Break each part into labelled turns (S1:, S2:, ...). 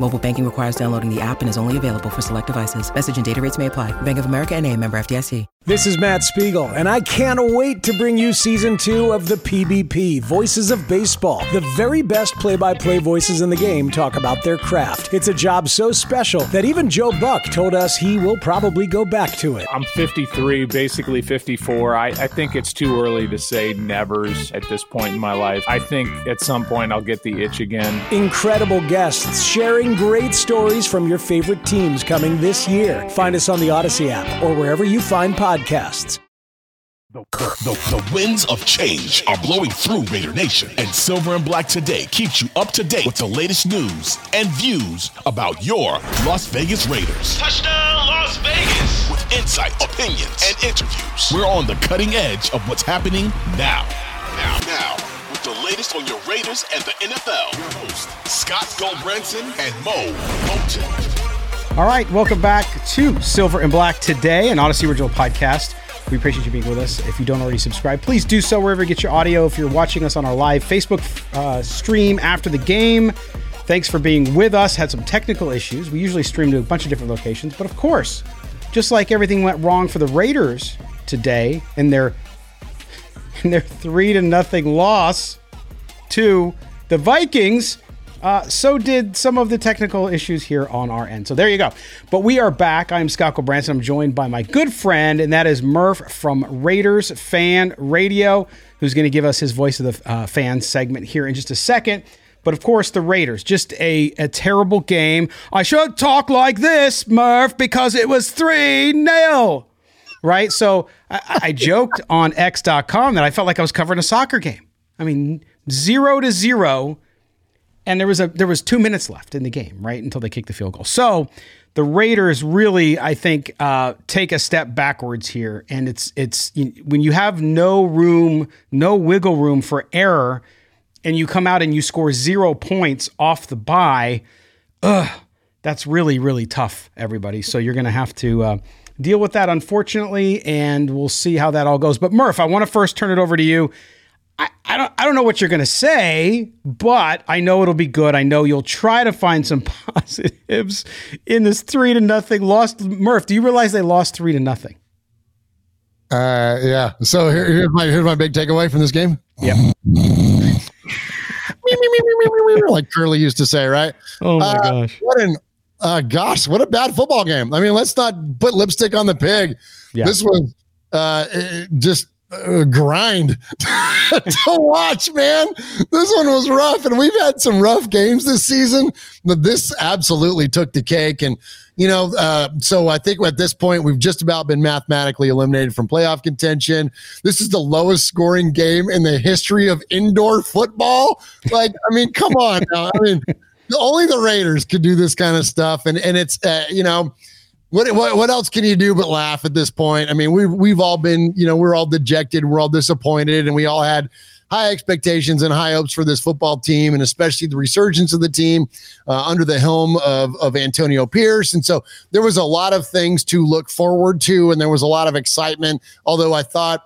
S1: Mobile banking requires downloading the app and is only available for select devices. Message and data rates may apply. Bank of America and a member FDIC.
S2: This is Matt Spiegel, and I can't wait to bring you season two of the PBP Voices of Baseball. The very best play by play voices in the game talk about their craft. It's a job so special that even Joe Buck told us he will probably go back to it.
S3: I'm 53, basically 54. I, I think it's too early to say nevers at this point in my life. I think at some point I'll get the itch again.
S2: Incredible guests sharing great stories from your favorite teams coming this year. Find us on the Audacy app or wherever you find podcasts.
S4: The, the, the, winds of change are blowing through Raider Nation, and Silver and Black Today keeps you up to date with the latest news and views about your Las Vegas Raiders.
S5: Touchdown, Las Vegas!
S4: With insight, opinions, and interviews, we're on the cutting edge of what's happening now. Now, now, with the latest on your Raiders and the NFL. Your host, Scott Gulbransen and Mo Moton.
S6: All right, welcome back to Silver and Black Today, an Audacy Original podcast. We appreciate you being with us. If you don't already subscribe, please do so wherever you get your audio. If you're watching us on our live Facebook uh, stream after the game, thanks for being with us. Had some technical issues. We usually stream to a bunch of different locations, but of course, just like everything went wrong for the Raiders today in their in their three to nothing loss to the Vikings, uh, so did some of the technical issues here on our end. So there you go. But we are back. I'm Scott Branson. I'm joined by my good friend, and that is Murf from Raiders Fan Radio, who's going to give us his voice of the uh, fan segment here in just a second. But of course, the Raiders, just a, a terrible game. I should talk like this, Murf, because it was 3 0. Right? So I, I joked on X.com that I felt like I was covering a soccer game. I mean, zero to zero and there was a there was two minutes left in the game, right until they kicked the field goal. So the Raiders really, I think, uh, take a step backwards here, and it's it's you, when you have no room, no wiggle room for error, and you come out and you score zero points off the bye. Ugh, that's really really tough, everybody. So you're going to have to. Uh, deal with that, unfortunately, and we'll see how that all goes. But Murf, I want to first turn it over to you. I, I don't I don't know what you're gonna say, but I know it'll be good. I know you'll try to find some positives in this three to nothing lost. Murf, do you realize they lost three to nothing?
S7: Uh, yeah. So here, here's my here's my big takeaway from this game.
S6: Yeah.
S7: like Curly used to say, right?
S6: Oh my uh, gosh!
S7: What an uh, gosh! What a bad football game. I mean, let's not put lipstick on the pig. Yeah. This was uh, just uh, grind to watch, man. This one was rough, and we've had some rough games this season, but this absolutely took the cake. And you know, uh, so I think at this point we've just about been mathematically eliminated from playoff contention. This is the lowest scoring game in the history of indoor football. Like, I mean, come on now. I mean, only the Raiders could do this kind of stuff, and and it's uh, you know what, what what else can you do but laugh at this point? I mean, we've we've all been, you know, we're all dejected, we're all disappointed, and we all had high expectations and high hopes for this football team, and especially the resurgence of the team uh, under the helm of of Antonio Pierce. And so there was a lot of things to look forward to, and there was a lot of excitement. Although I thought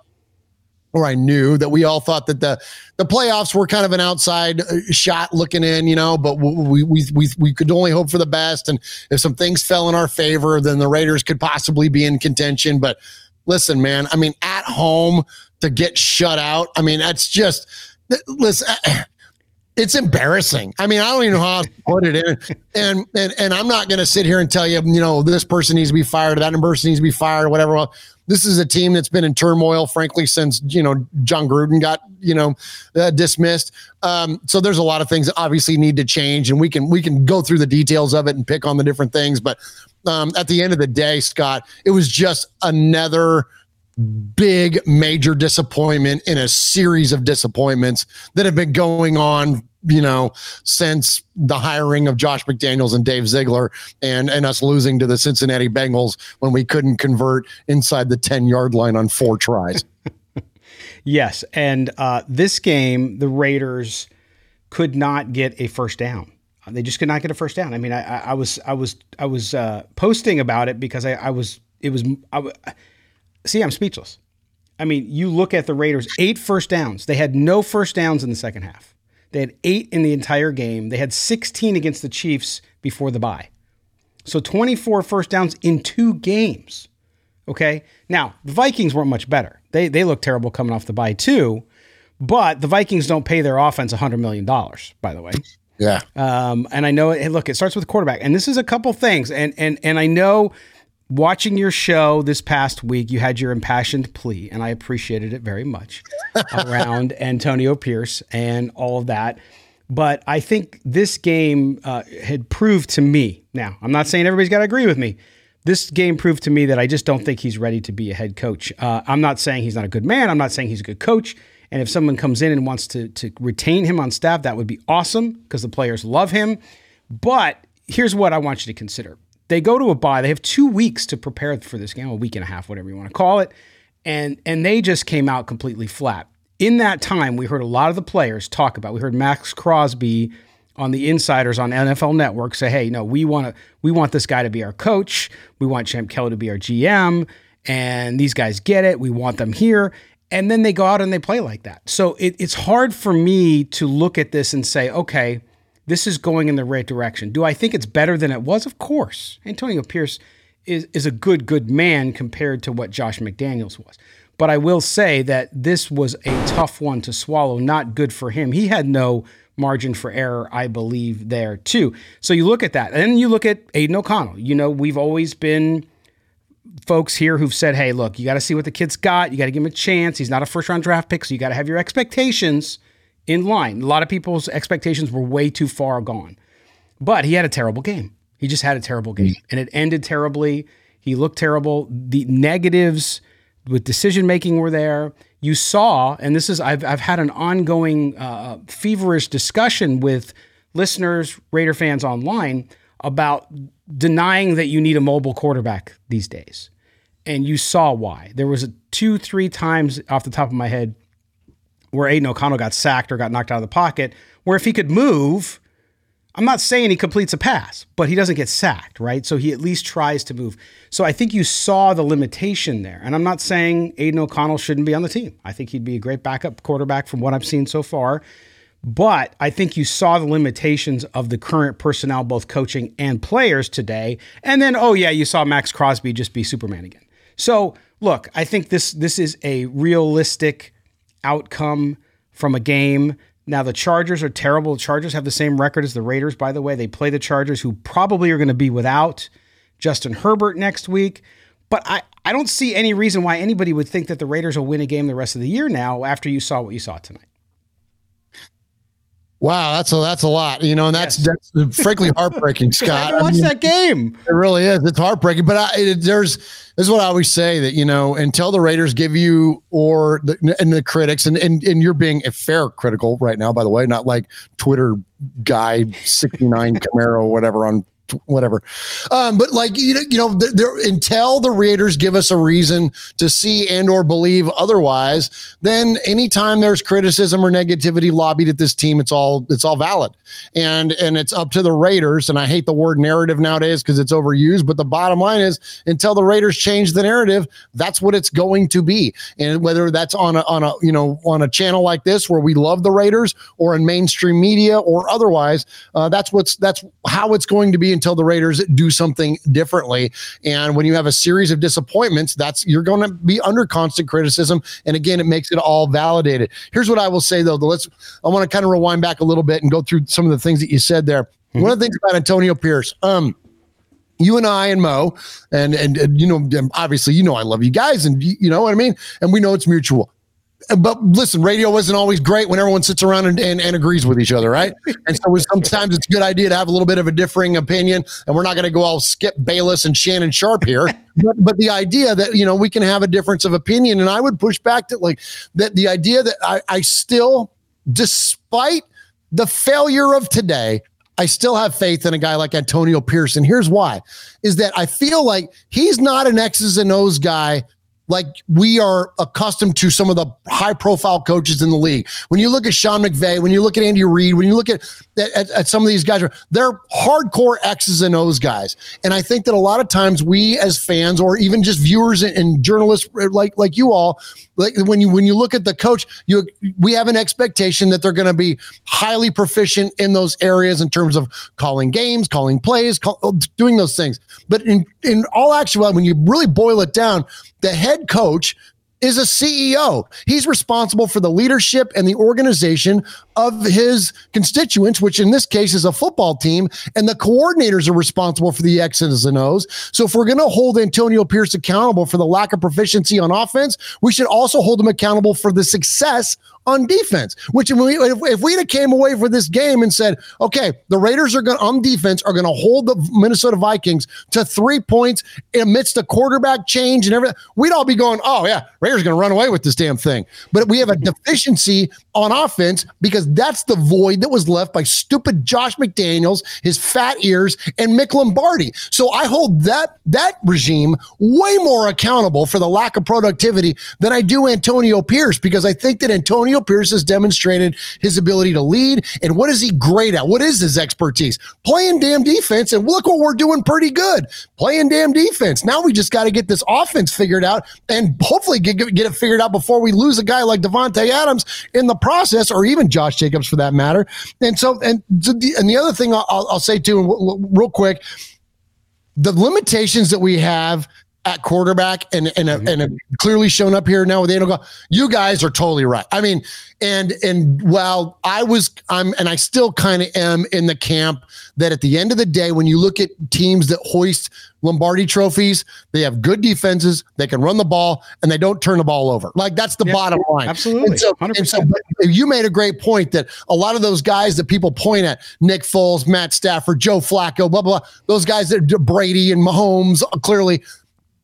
S7: or I knew that we all thought that the the playoffs were kind of an outside uh, shot looking in, you know, but we we we we could only hope for the best and if some things fell in our favor, then the Raiders could possibly be in contention, but listen, man, I mean at home to get shut out, I mean that's just listen it's embarrassing. I mean, I don't even know how to put it in. And and and I'm not going to sit here and tell you, you know, this person needs to be fired, that person needs to be fired, whatever. This is a team that's been in turmoil, frankly, since you know Jon Gruden got you know uh, dismissed. Um, so there's a lot of things that obviously need to change, and we can we can go through the details of it and pick on the different things. But um, at the end of the day, Scott, it was just another big major disappointment in a series of disappointments that have been going on you know, since the hiring of Josh McDaniels and Dave Ziegler and, and us losing to the Cincinnati Bengals when we couldn't convert inside the 10 yard line on four tries.
S6: yes. And uh, this game, the Raiders could not get a first down. They just could not get a first down. I mean, I, I was, I was, I was uh, posting about it because I, I was, it was, I, see, I'm speechless. I mean, you look at the Raiders, eight first downs. They had no first downs in the second half. They had eight in the entire game. They had 16 against the Chiefs before the bye. So 24 first downs in two games. Okay. Now, the Vikings weren't much better. They, they look terrible coming off the bye, too. But the Vikings don't pay their offense $100 million, by the way.
S7: Yeah.
S6: Um, and I know, hey, look, it starts with the quarterback. And this is a couple things. And, and, and I know watching your show this past week, you had your impassioned plea, and I appreciated it very much around Antonio Pierce and all of that. But I think this game uh, had proved to me. Now, I'm not saying everybody's got to agree with me. This game proved to me that I just don't think he's ready to be a head coach. Uh, I'm not saying he's not a good man. I'm not saying he's a good coach. And if someone comes in and wants to to retain him on staff, that would be awesome because the players love him. But here's what I want you to consider they go to a bye. They have two weeks to prepare for this game, a week and a half, whatever you want to call it. And and they just came out completely flat. In that time, we heard a lot of the players talk about. We heard Maxx Crosby on the insiders on NFL Network say, "Hey, no, we want to we want this guy to be our coach. We want Champ Kelly to be our GM, and these guys get it. We want them here." And then they go out and they play like that. So it, it's hard for me to look at this and say, "Okay, this is going in the right direction. Do I think it's better than it was? Of course. Antonio Pierce is, is a good, good man compared to what Josh McDaniels was. But I will say that this was a tough one to swallow, not good for him. He had no margin for error, I believe, there too. So you look at that. And you look at Aidan O'Connell. You know, we've always been folks here who've said, hey, look, you got to see what the kid's got. You got to give him a chance. He's not a first round draft pick, so you got to have your expectations in line. A lot of people's expectations were way too far gone. But he had a terrible game. He just had a terrible game. And it ended terribly. He looked terrible. The negatives with decision making were there. You saw, and this is, I've, I've had an ongoing uh, feverish discussion with listeners, Raider fans online about denying that you need a mobile quarterback these days. And you saw why. There was a two, three times off the top of my head where Aidan O'Connell got sacked or got knocked out of the pocket, where if he could move, I'm not saying he completes a pass, but he doesn't get sacked, right? So he at least tries to move. So I think you saw the limitation there. And I'm not saying Aidan O'Connell shouldn't be on the team. I think he'd be a great backup quarterback from what I've seen so far. But I think you saw the limitations of the current personnel, both coaching and players today. And then, oh yeah, you saw Maxx Crosby just be Superman again. So look, I think this this is a realistic outcome from a game. Now, the Chargers are terrible. The Chargers have the same record as the Raiders, by the way. They play the Chargers, who probably are going to be without Justin Herbert next week. But I, I don't see any reason why anybody would think that the Raiders will win a game the rest of the year now after you saw what you saw tonight.
S7: Wow, that's a that's a lot, you know, and that's yes. that's frankly heartbreaking, Scott.
S6: Watch I mean, that game.
S7: It really is. It's heartbreaking, but I, it, there's this is what I always say that you know until the Raiders give you or the, and the critics and and and you're being a fair critical right now, by the way, not like Twitter guy sixty nine Camaro whatever on whatever. Um, but like you know, you know, there, until the Raiders give us a reason to see and or believe otherwise, then anytime there's criticism or negativity lobbied at this team, it's all it's all valid, and and it's up to the Raiders. And I hate the word narrative nowadays because it's overused. But the bottom line is, until the Raiders change the narrative, that's what it's going to be. And whether that's on a on a you know on a channel like this where we love the Raiders, or in mainstream media, or otherwise, uh, that's what's that's how it's going to be until the Raiders do something differently. And when you have a series of disappointments, that's you're going to be under constant criticism. And again, it makes it all validated. Here's what I will say though. Let's I want to kind of rewind back a little bit and go through some of the things that you said there. Mm-hmm. One of the things about Antonio Pierce, um, you and I and Mo, and, and, and you know, obviously, you know, I love you guys, and you, you know what I mean, and we know it's mutual but listen, radio wasn't always great when everyone sits around and, and, and, agrees with each other, right? And so sometimes it's a good idea to have a little bit of a differing opinion. And we're not going to go all Skip Bayless and Shannon Sharpe here, but, but the idea that you know we can have a difference of opinion, and I would push back to like that the idea that I, I still, despite the failure of today, I still have faith in a guy like Antonio Pearson. Here's why is that I feel like he's not an X's and O's guy like we are accustomed to some of the high profile coaches in the league. When you look at Sean McVay, when you look at Andy Reid, when you look at, at, at, some of these guys, they're hardcore X's and O's guys. And I think that a lot of times we as fans or even just viewers and, and journalists like, like you all, like when you when you look at the coach, you we have an expectation that they're going to be highly proficient in those areas in terms of calling games, calling plays, call, doing those things. But in in all actuality, when you really boil it down, the head coach is a CEO. He's responsible for the leadership and the organization of his constituents, which in this case is a football team, and the coordinators are responsible for the X's and O's. So if we're going to hold Antonio Pierce accountable for the lack of proficiency on offense, we should also hold him accountable for the success on defense. Which if we if we came away for this game and said, okay, the Raiders are going on um, defense are going to hold the Minnesota Vikings to three points amidst a quarterback change and everything, we'd all be going, oh yeah, Raiders going to run away with this damn thing. But we have a deficiency on offense because that's the void that was left by stupid Josh McDaniels, his fat ears, and Mick Lombardi. So I hold that that regime way more accountable for the lack of productivity than I do Antonio Pierce because I think that Antonio Pierce has demonstrated his ability to lead. And what is he great at? What is his expertise? Playing damn defense. And look what we're doing pretty good. Playing damn defense. Now we just got to get this offense figured out and hopefully get, get it figured out before we lose a guy like Davante Adams in the process, or even Josh Jacobs for that matter. And so, and, and the other thing I'll, I'll say too, real quick, the limitations that we have at quarterback and and, mm-hmm. and clearly shown up here now with Aidan You guys are totally right. I mean, and and while I was I'm and I still kind of am in the camp that at the end of the day, when you look at teams that hoist Lombardi trophies, they have good defenses, they can run the ball, and they don't turn the ball over. Like that's the yeah, bottom line.
S6: Absolutely.
S7: And so, and so you made a great point that a lot of those guys that people point at, Nick Foles, Matt Stafford, Joe Flacco, blah blah, blah those guys that Brady and Mahomes clearly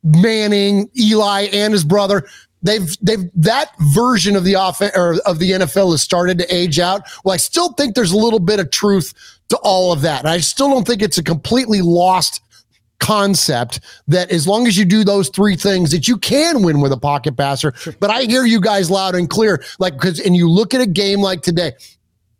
S7: Manning, Eli, and his brother. They've they've that version of the offense or of the NFL has started to age out. Well, I still think there's a little bit of truth to all of that. I still don't think it's a completely lost concept that as long as you do those three things that you can win with a pocket passer. But I hear you guys loud and clear. Like because and you look at a game like today,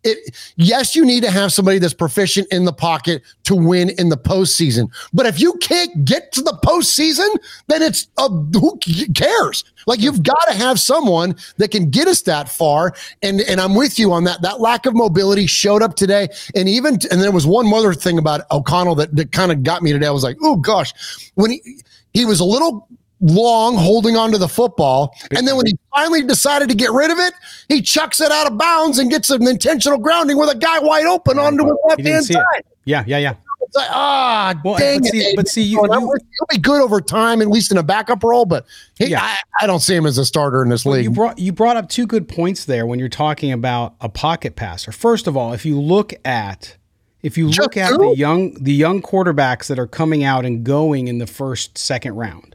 S7: it, yes, you need to have somebody that's proficient in the pocket to win in the postseason. But if you can't get to the postseason, then it's uh, who cares? Like you've got to have someone that can get us that far. And and I'm with you on that. That lack of mobility showed up today. And even and there was one other thing about O'Connell that, that kind of got me today. I was like, oh gosh, when he he was a little long holding onto the football. And then when he finally decided to get rid of it, he chucks it out of bounds and gets an intentional grounding with a guy wide open onto his left hand side.
S6: It. Yeah, yeah, yeah.
S7: It's like, ah, well, dang
S6: but it. See, but see, you,
S7: he'll be good over time, at least in a backup role. But he, yeah. I, I, don't see him as a starter in this league.
S6: You brought you brought up two good points there when you're talking about a pocket passer. First of all, if you look at if you look Just at the young the young quarterbacks that are coming out and going in the first second round,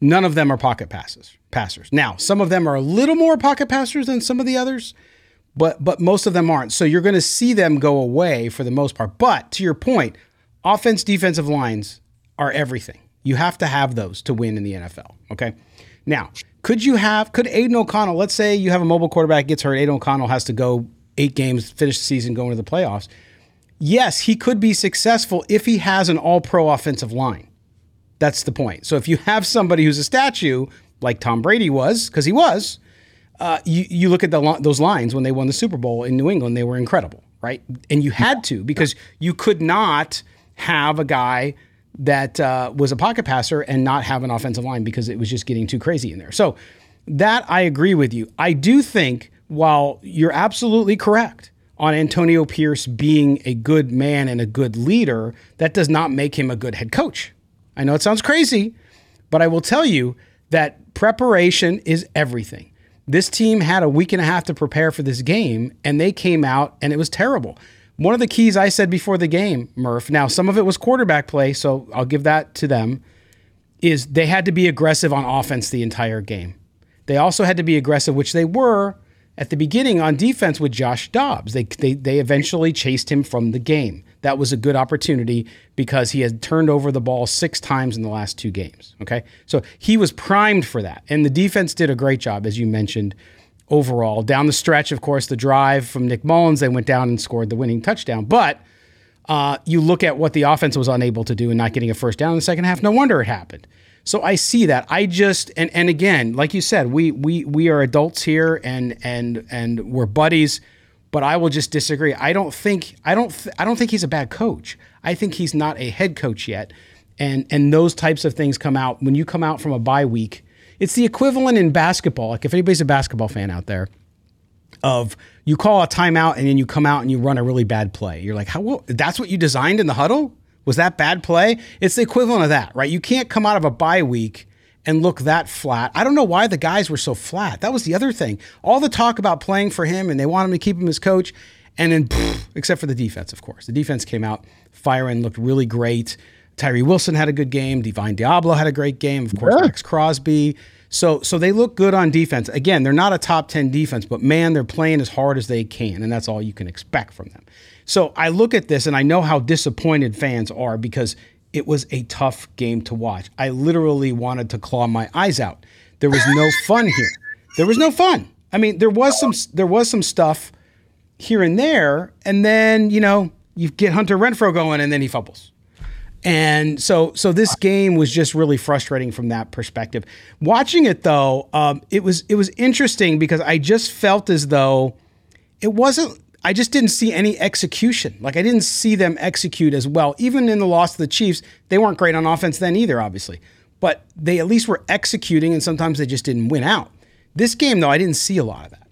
S6: None of them are pocket passes passers. Now, some of them are a little more pocket passers than some of the others, but but most of them aren't. So you're going to see them go away for the most part. But to your point, offense defensive lines are everything. You have to have those to win in the NFL, okay? Now, could you have could Aidan O'Connell, let's say you have a mobile quarterback gets hurt, Aidan O'Connell has to go 8 games, finish the season, go into the playoffs. Yes, he could be successful if he has an all-pro offensive line. That's the point. So if you have somebody who's a statue, like Tom Brady was, because he was, uh, you, you look at the, those lines when they won the Super Bowl in New England, they were incredible, right? And you had to because you could not have a guy that uh, was a pocket passer and not have an offensive line because it was just getting too crazy in there. So that I agree with you. I do think while you're absolutely correct on Antonio Pierce being a good man and a good leader, that does not make him a good head coach. I know it sounds crazy, but I will tell you that preparation is everything. This team had a week and a half to prepare for this game, and they came out and it was terrible. One of the keys I said before the game, Murf, now some of it was quarterback play, so I'll give that to them, is they had to be aggressive on offense the entire game. They also had to be aggressive, which they were, at the beginning on defense with Josh Dobbs. They, they, they eventually chased him from the game. That was a good opportunity because he had turned over the ball six times in the last two games. Okay. So he was primed for that. And the defense did a great job, as you mentioned, overall. Down the stretch, of course, the drive from Nick Mullens, they went down and scored the winning touchdown. But uh, you look at what the offense was unable to do and not getting a first down in the second half, no wonder it happened. So I see that. I just and and again, like you said, we we we are adults here and and and we're buddies, but I will just disagree. I don't think I don't th- I don't think he's a bad coach. I think he's not a head coach yet. And and those types of things come out when you come out from a bye week. It's the equivalent in basketball. Like if anybody's a basketball fan out there, of you call a timeout and then you come out and you run a really bad play. You're like, how? Well, that's what you designed in the huddle. Was that bad play? It's the equivalent of that, right? You can't come out of a bye week and look that flat. I don't know why the guys were so flat. That was the other thing. All the talk about playing for him and they want him to keep him as coach. And then, pff, except for the defense, of course. The defense came out firing, looked really great. Tyree Wilson had a good game. Divine Deablo had a great game. Of course, yeah. Maxx Crosby. So, so they look good on defense. Again, they're not a top 10 defense, but man, they're playing as hard as they can. And that's all you can expect from them. So I look at this and I know how disappointed fans are because it was a tough game to watch. I literally wanted to claw my eyes out. There was no fun here. There was no fun. I mean, there was some there was some stuff here and there, and then you know you get Hunter Renfrow going, and then he fumbles. And so, so this game was just really frustrating from that perspective. Watching it though, um, it was it was interesting because I just felt as though it wasn't I just didn't see any execution. Like I didn't see them execute as well. Even in the loss to the Chiefs, they weren't great on offense then either, obviously. But they at least were executing, and sometimes they just didn't win out. This game, though, I didn't see a lot of that.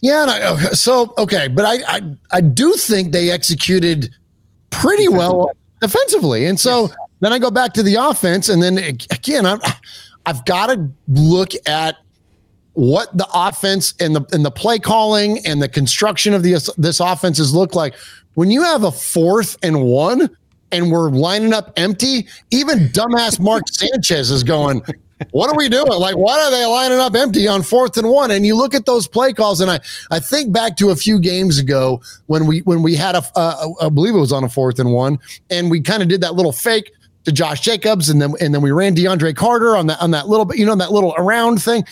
S7: Yeah, I, so okay, but I, I I do think they executed pretty well defensively, and so yes. then I go back to the offense, and then again, i I've got to look at what the offense and the and the play calling and the construction of the this offenses look like. When you have a fourth and one and we're lining up empty even dumbass mark sanchez is going what are we doing? Like why are they lining up empty on fourth and one? And you look at those play calls and i i think back to a few games ago when we when we had a, a I believe it was on a fourth and one and we kind of did that little fake to Josh Jacobs, and then and then we ran DeAndre Carter on that on that little bit, you know, that little around thing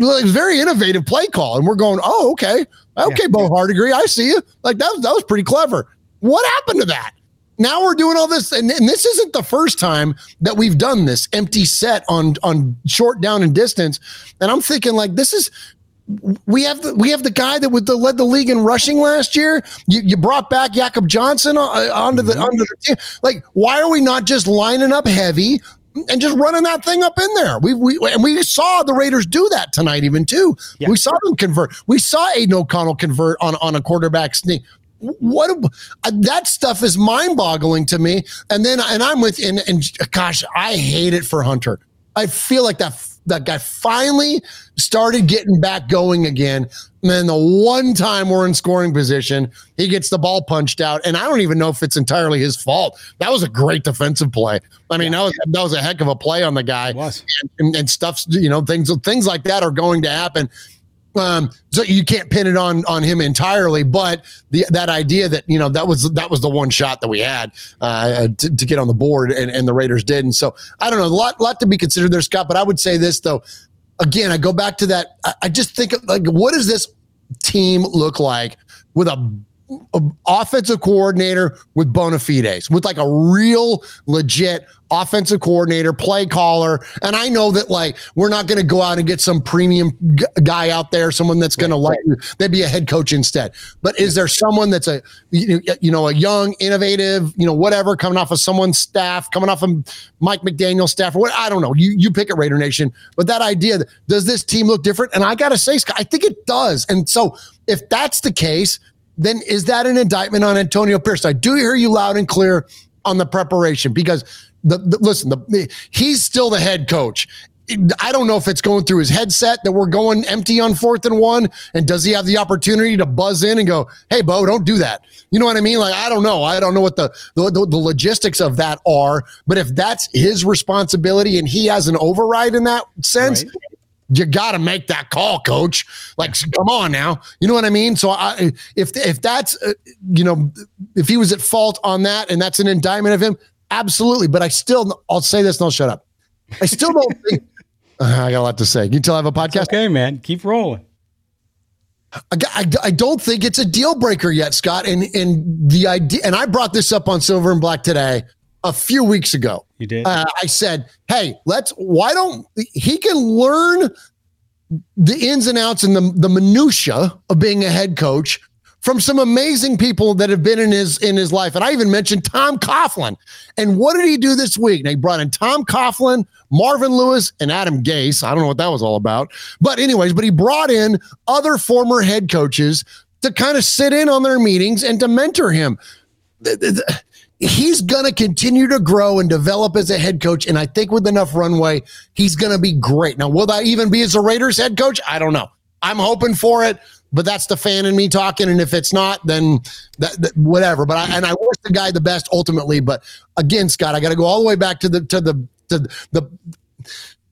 S7: like very innovative play call. And we're going, oh, okay. Okay, yeah. Bo Hardegree, I see you. Like that was that was pretty clever. What happened to that? Now we're doing all this, and, and this isn't the first time that we've done this empty set on on short down and distance. And I'm thinking like this is we have the we have the guy that would the, led the league in rushing last year. You, you brought back Jakob Johnson uh, onto the mm-hmm. onto the team. Like, why are we not just lining up heavy, and just running that thing up in there. We, we and we saw the Raiders do that tonight, even too. Yeah. We saw them convert. We saw Aidan O'Connell convert on on a quarterback sneak. What uh, that stuff is mind boggling to me. And then and I'm with and, and gosh, I hate it for Hunter. I feel like that that guy finally started getting back going again. And then the one time we're in scoring position, he gets the ball punched out. And I don't even know if it's entirely his fault. That was a great defensive play. I mean, yeah. that was that was a heck of a play on the guy. And, and, and stuff, you know, things things like that are going to happen. Um, so you can't pin it on on him entirely, but the that idea that you know that was that was the one shot that we had uh, to, to get on the board, and, and the Raiders did. And so I don't know, a lot lot to be considered there, Scott. But I would say this though, again, I go back to that. I, I just think like, what does this team look like with a offensive coordinator with bona fides, with like a real legit offensive coordinator, play caller. And I know that like we're not going to go out and get some premium g- guy out there, someone that's going to let you. They'd be a head coach instead. But is there someone that's a you know a young, innovative, you know whatever, coming off of someone's staff, coming off of Mike McDaniel's staff, or what? I don't know. You you pick it, Raider Nation. But that idea, does this team look different? And I got to say, Scott, I think it does. And so if that's the case then is that an indictment on Antonio Pierce? I do hear you loud and clear on the preparation because the, the listen, the, he's still the head coach. I don't know if it's going through his headset that we're going empty on fourth and one. And does he have the opportunity to buzz in and go, Hey, Bo, don't do that. You know what I mean? Like, I don't know. I don't know what the, the, the logistics of that are. But if that's his responsibility and he has an override in that sense, right you got to make that call, coach. Like, come on now. You know what I mean? So, I, if if that's uh, you know, if he was at fault on that, and that's an indictment of him, absolutely. But I still, I'll say this and I'll shut up. I still don't think. Uh, I got a lot to say. You tell I have a podcast?
S6: okay, man. Keep rolling.
S7: I, I, I, don't think it's a deal breaker yet, Scott. And and the idea, and I brought this up on Silver and Black today a few weeks ago.
S6: You did.
S7: Uh, I said, "Hey, let's. Why don't he can learn the ins and outs and the the minutia of being a head coach from some amazing people that have been in his in his life. And I even mentioned Tom Coughlin. And what did he do this week? He brought in Tom Coughlin, Marvin Lewis, and Adam Gase. I don't know what that was all about. But anyways, but he brought in other former head coaches to kind of sit in on their meetings and to mentor him. He's going to continue to grow and develop as a head coach. And I think with enough runway, he's going to be great. Now, will that even be as a Raiders head coach? I don't know. I'm hoping for it but that's the fan in me talking. And if it's not, then that, that, whatever. But I, and I wish the guy the best ultimately. But again, Scott, I got to go all the way back to the to the to the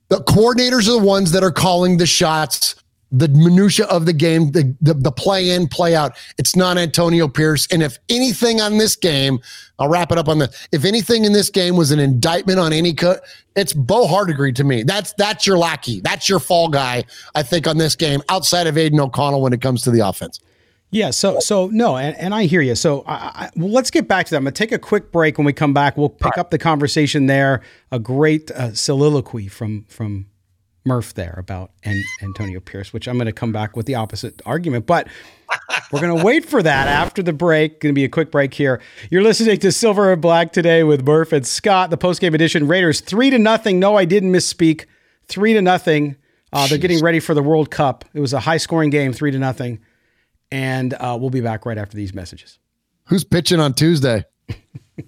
S7: the coordinators are the ones that are calling the shots the minutia of the game, the, the, the play in, play out. It's not Antonio Pierce. And if anything on this game, I'll wrap it up on the. If anything in this game was an indictment on any cut, it's Bo Hardegree to me. That's that's your lackey. That's your fall guy. I think on this game, outside of Aidan O'Connell, when it comes to the offense.
S6: Yeah. So so no, and, and I hear you. So I, I, well, let's get back to that. I'm gonna take a quick break. When we come back, we'll pick right. up the conversation there. A great uh, soliloquy from from Murf there about and Antonio Pierce, which I'm going to come back with the opposite argument, but we're going to wait for that after the break. Going to be a quick break here. You're listening to Silver and Black today with Murf and Scott, the post game edition. Raiders three to nothing. No, I didn't misspeak. Three to nothing. Uh, they're getting ready for the World Cup. It was a high scoring game, three to nothing, and uh, we'll be back right after these messages.
S7: Who's pitching on Tuesday?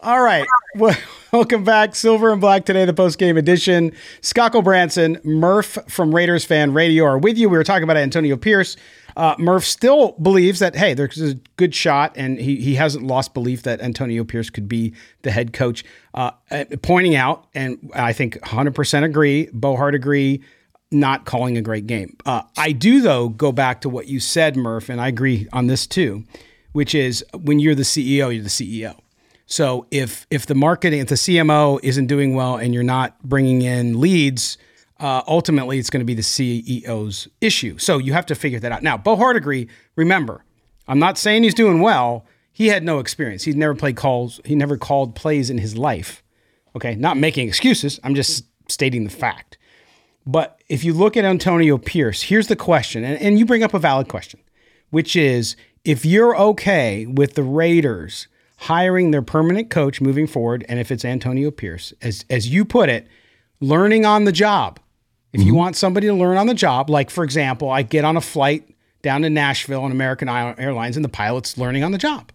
S6: All right. Welcome back. Silver and Black today, the post game edition. Scott Gulbransen, Murf from Raiders Fan Radio are with you. We were talking about Antonio Pierce. Uh, Murf still believes that, hey, there's a good shot, and he, he hasn't lost belief that Antonio Pierce could be the head coach. Uh, uh pointing out, and I think 100% agree, Bo agree, not calling a great game. Uh, I do, though, go back to what you said, Murf, and I agree on this too, which is when you're the CEO, you're the CEO so if if the marketing, if the CMO isn't doing well and you're not bringing in leads, uh, ultimately it's going to be the CEO's issue. So you have to figure that out. Now, Bo Hardegree, remember, I'm not saying he's doing well. He had no experience. He's never played calls. He never called plays in his life. Okay, not making excuses. I'm just stating the fact. But if you look at Antonio Pierce, here's the question, and, and you bring up a valid question, which is if you're okay with the Raiders hiring their permanent coach moving forward, and if it's Antonio Pierce, as as you put it, learning on the job. If mm-hmm. you want somebody to learn on the job, like for example, I get on a flight down to Nashville on American Airlines, and the pilot's learning on the job.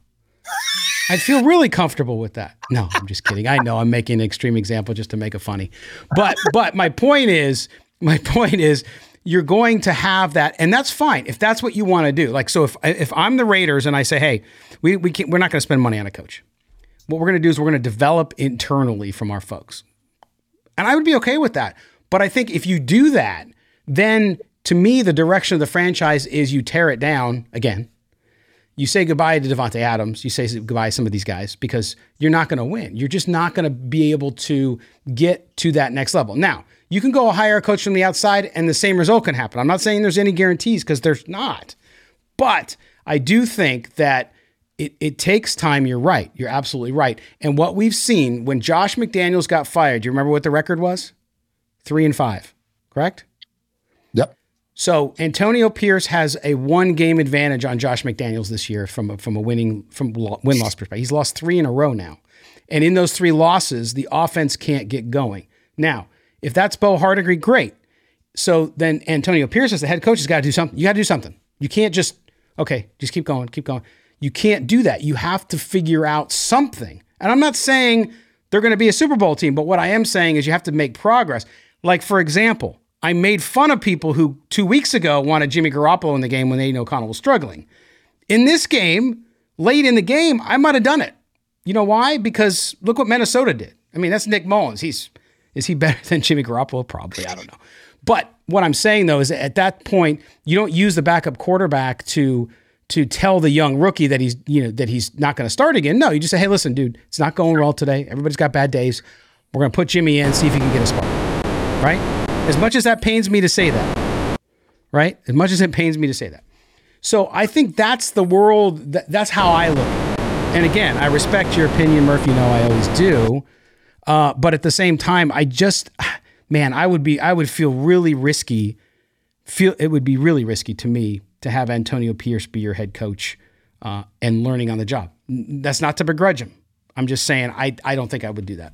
S6: I'd feel really comfortable with that. No, I'm just kidding. I know I'm making an extreme example just to make it funny. But but my point is, my point is you're going to have that, and that's fine if that's what you want to do. Like, so if if I'm the Raiders and I say, hey, we we can't, we're not going to spend money on a coach. What we're going to do is we're going to develop internally from our folks, and I would be okay with that. But I think if you do that, then to me the direction of the franchise is you tear it down again. you say goodbye to Davante Adams, you say goodbye to some of these guys because you're not going to win. You're just not going to be able to get to that next level. Now, you can go hire a coach from the outside and the same result can happen. I'm not saying there's any guarantees because there's not. But I do think that it, it takes time. You're right. You're absolutely right. And what we've seen when Josh McDaniels got fired, do you remember what the record was? Three and five, correct?
S7: Yep.
S6: So Antonio Pierce has a one game advantage on Josh McDaniels this year from a, from a winning from win loss perspective. He's lost three in a row now, and in those three losses, the offense can't get going. Now, if that's Bo Hardegree, great. So then Antonio Pierce as the head coach has got to do something. You got to do something. You can't just okay, just keep going, keep going. You can't do that. You have to figure out something. And I'm not saying they're going to be a Super Bowl team, but what I am saying is you have to make progress. Like for example, I made fun of people who two weeks ago wanted Jimmy Garoppolo in the game when Aidan O'Connell was struggling. In this game, late in the game, I might have done it. You know why? Because look what Minnesota did. I mean, that's Nick Mullens. He's is he better than Jimmy Garoppolo? Probably. I don't know. But what I'm saying though is at that point, you don't use the backup quarterback to to tell the young rookie that he's you know that he's not going to start again. No, you just say, hey, listen, dude, it's not going well today. Everybody's got bad days. We're going to put Jimmy in, see if he can get a spot. Right? As much as that pains me to say that, right? As much as it pains me to say that. So I think that's the world, that, that's how I look And again, I respect your opinion, Murphy. You know, I always do. Uh, but at the same time, I just, man, I would be, I would feel really risky. Feel it would be really risky to me to have Antonio Pierce be your head coach uh, and learning on the job. That's not to begrudge him. I'm just saying I, I don't think I would do that.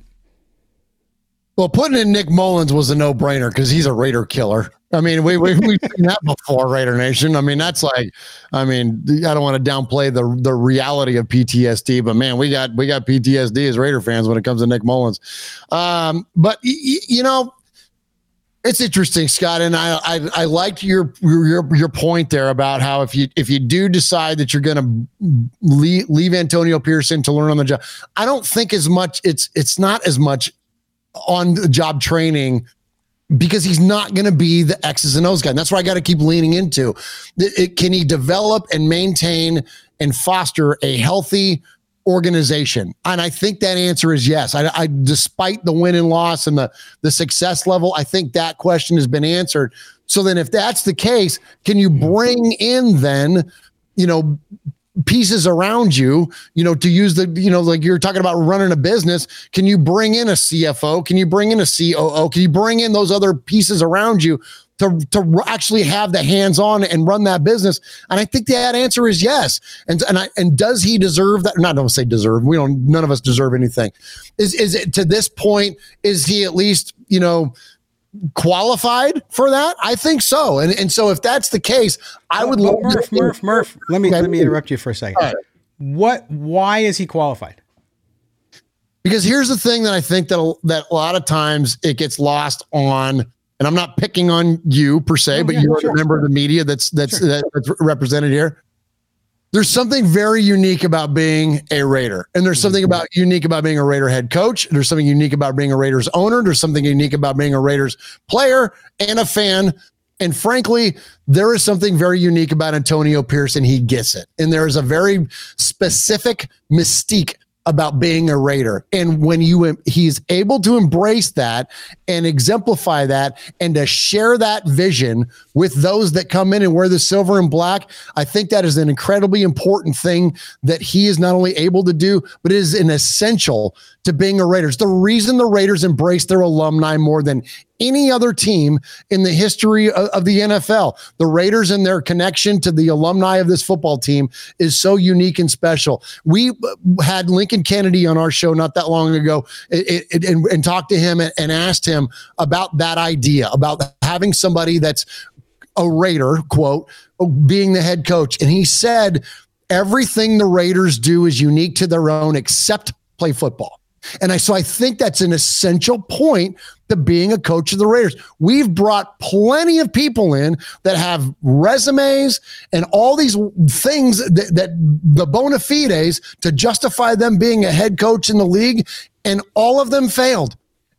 S7: Well, putting in Nick Mullens was a no brainer because he's a Raider killer. I mean, we, we, we've seen that before, Raider Nation. I mean, that's like, I mean, I don't want to downplay the the reality of PTSD, but man, we got we got PTSD as Raider fans when it comes to Nick Mullens. Um, but y- you know, it's interesting, Scott, and I, I I liked your your your point there about how if you if you do decide that you're going to leave, leave Antonio Pearson to learn on the job, I don't think as much. It's it's not as much on the job training because he's not going to be the X's and O's guy. And that's where I got to keep leaning into. It, it, can he develop and maintain and foster a healthy organization? And I think that answer is yes. I, I despite the win and loss and the the success level, I think that question has been answered. So then, if that's the case, can you bring in then? You know, pieces around you, you know, to use the, you know, like you're talking about running a business. Can you bring in a CFO? Can you bring in a COO? Can you bring in those other pieces around you to, to actually have the hands on and run that business? And I think that answer is yes. And, and I, and does he deserve that? Not, don't say deserve. We don't, none of us deserve anything. Is, is it to this point, is he at least, you know, qualified for that? I think so. And and so if that's the case, I would
S6: love Murf, Murf, Murf. Let me let me interrupt you for a second. Right. What why is he qualified?
S7: Because here's the thing that I think that that a lot of times it gets lost on and I'm not picking on you per se, oh, but yeah, you're sure. a member of the media that's that's sure. that's represented here there's something very unique about being a Raider. And there's something mm-hmm. about unique about being a Raider head coach. There's something unique about being a Raiders owner. There's something unique about being a Raiders player and a fan. And frankly, there is something very unique about Antonio Pearson. He gets it. And there is a very specific mystique about being a Raider. And when you he's able to embrace that and exemplify that and to share that vision with those that come in and wear the silver and black, I think that is an incredibly important thing that he is not only able to do, but is an essential to being a Raiders. The reason the Raiders embrace their alumni more than any other team in the history of, of, the NFL. The Raiders and their connection to the alumni of this football team is so unique and special. We uh, had Lincoln Kennedy on our show not that long ago it, it, and, and, talked to him and, and asked him about that idea, about having somebody that's a Raider, quote, being the head coach. And he said, everything the Raiders do is unique to their own except play football. And I so I think that's an essential point to being a coach of the Raiders. We've brought plenty of people in that have resumes and all these things that, that the bona fides to justify them being a head coach in the league, and all of them failed.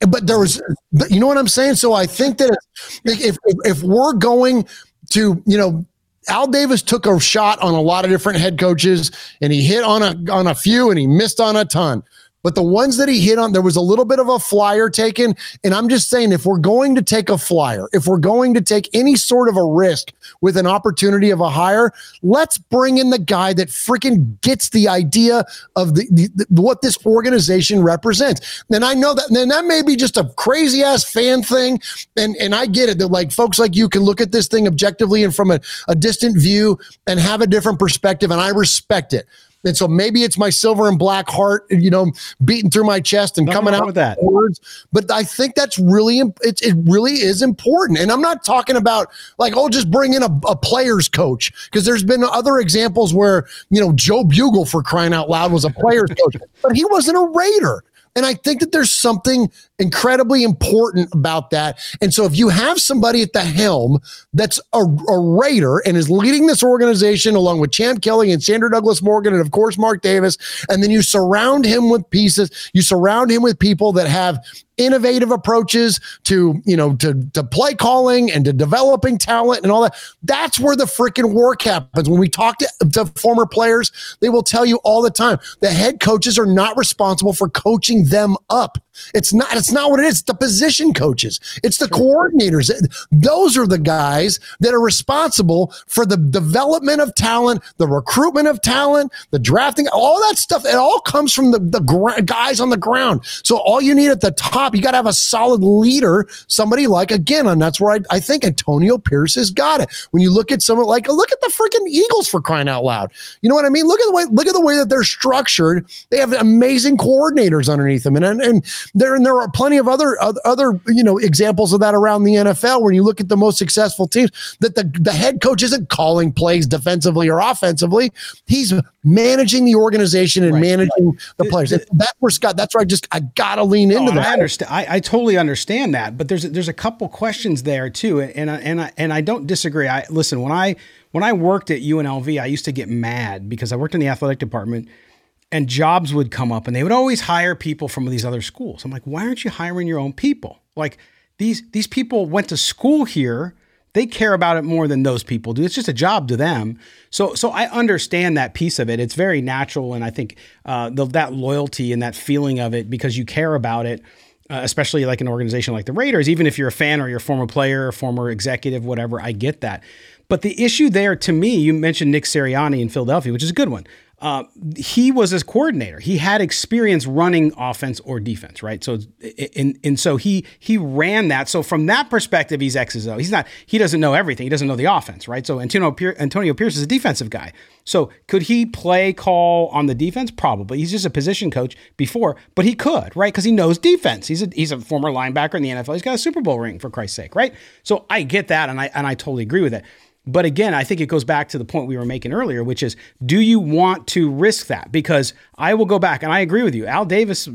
S7: But there was, you know what I'm saying? So I think that if, if, we're going to, you know, Al Davis took a shot on a lot of different head coaches and he hit on a on a few and he missed on a ton. But the ones that he hit on, there was a little bit of a flyer taken. And I'm just saying, if we're going to take a flyer, if we're going to take any sort of a risk with an opportunity of a hire, let's bring in the guy that freaking gets the idea of the, the, the what this organization represents. And I know that, and that may be just a crazy ass fan thing. And, and I get it that like folks like you can look at this thing objectively and from a, a distant view and have a different perspective. And I respect it. And so maybe it's my silver and black heart, you know, beating through my chest and Nothing coming out
S6: with that
S7: words. But I think that's really it, it really is important. And I'm not talking about like, oh, just bring in a, a player's coach because there's been other examples where you know Joe Bugel for crying out loud was a player's coach, but he wasn't a Raider. And I think that there's something incredibly important about that. And so if you have somebody at the helm that's a, a Raider and is leading this organization along with Champ Kelly and Sandra Douglas Morgan and of course Mark Davis, and then you surround him with pieces, you surround him with people that have innovative approaches to you know to to play calling and to developing talent and all that. That's where the freaking work happens. When we talk to, to former players they will tell you all the time the head coaches are not responsible for coaching them up it's not it's not what it is. It's the position coaches. It's the coordinators. Those are the guys that are responsible for the development of talent the recruitment of talent the drafting all that stuff. It all comes from the, the gra- guys on the ground. So all you need at the top you got to have a solid leader somebody like again and that's where I, I think antonio pierce has got it. When you look at someone like look at the freaking eagles for crying out loud. You know what i mean? Look at the way look at the way that they're structured. They have amazing coordinators underneath them. And and, and there and there are plenty of other other you know examples of that around the NFL when you look at the most successful teams that the the head coach isn't calling plays defensively or offensively. He's managing the organization and right. managing the players. That's where Scott that's where I just I gotta lean into that
S6: I understand I, I totally understand that but there's there's a couple questions there too and I, and I, and I don't disagree. I listen when I when I worked at UNLV I used to get mad because I worked in the athletic department and jobs would come up and they would always hire people from these other schools. I'm like, why aren't you hiring your own people? Like these these people went to school here. They care about it more than those people do. It's just a job to them. So so I understand that piece of it. It's very natural, and I think uh, the, that loyalty and that feeling of it because you care about it. Uh, especially like an organization like the Raiders, even if you're a fan or you're a former player, or former executive, whatever, I get that. But the issue there to me, you mentioned Nick Sirianni in Philadelphia, which is a good one. Uh, he was his coordinator. He had experience running offense or defense, right? So, and, and so he he ran that. So from that perspective, he's X's O. He's not. He doesn't know everything. He doesn't know the offense, right? So Antonio Pier, Antonio Pierce is a defensive guy. So could he play call on the defense? Probably. He's just a position coach before, but he could, right? Because he knows defense. He's a he's a former linebacker in the NFL. He's got a Super Bowl ring for Christ's sake, right? So I get that, and I and I totally agree with it. But again, I think it goes back to the point we were making earlier, which is do you want to risk that? Because I will go back and I agree with you. Al Davis,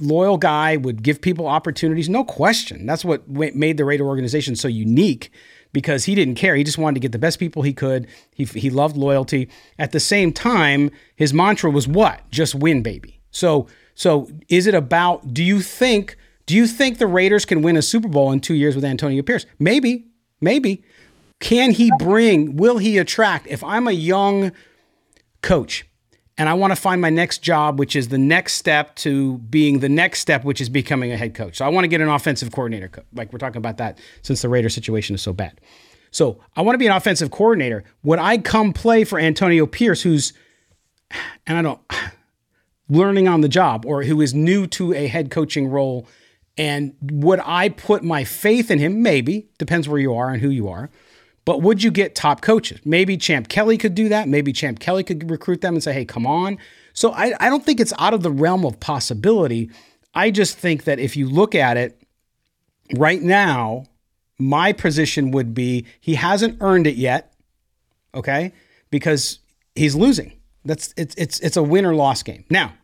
S6: loyal guy, would give people opportunities, no question. That's what made the Raider organization so unique because he didn't care. He just wanted to get the best people he could. He, he loved loyalty. At the same time, his mantra was what? Just win, baby. So, so is it about, do you think, do you think the Raiders can win a Super Bowl in two years with Antonio Pierce? Maybe, maybe. Can he bring, will he attract? If I'm a young coach and I want to find my next job, which is the next step to being the next step, which is becoming a head coach. So I want to get an offensive coordinator. Like we're talking about that since the Raider situation is so bad. So I want to be an offensive coordinator. Would I come play for Antonio Pierce, who's, and I don't, learning on the job or who is new to a head coaching role? And would I put my faith in him? Maybe. Depends where you are and who you are. But would you get top coaches? Maybe Champ Kelly could do that. Maybe Champ Kelly could recruit them and say, hey, come on. So I, I don't think it's out of the realm of possibility. I just think that if you look at it right now, my position would be he hasn't earned it yet, okay? Because he's losing. That's it's it's it's a win or loss game. Now,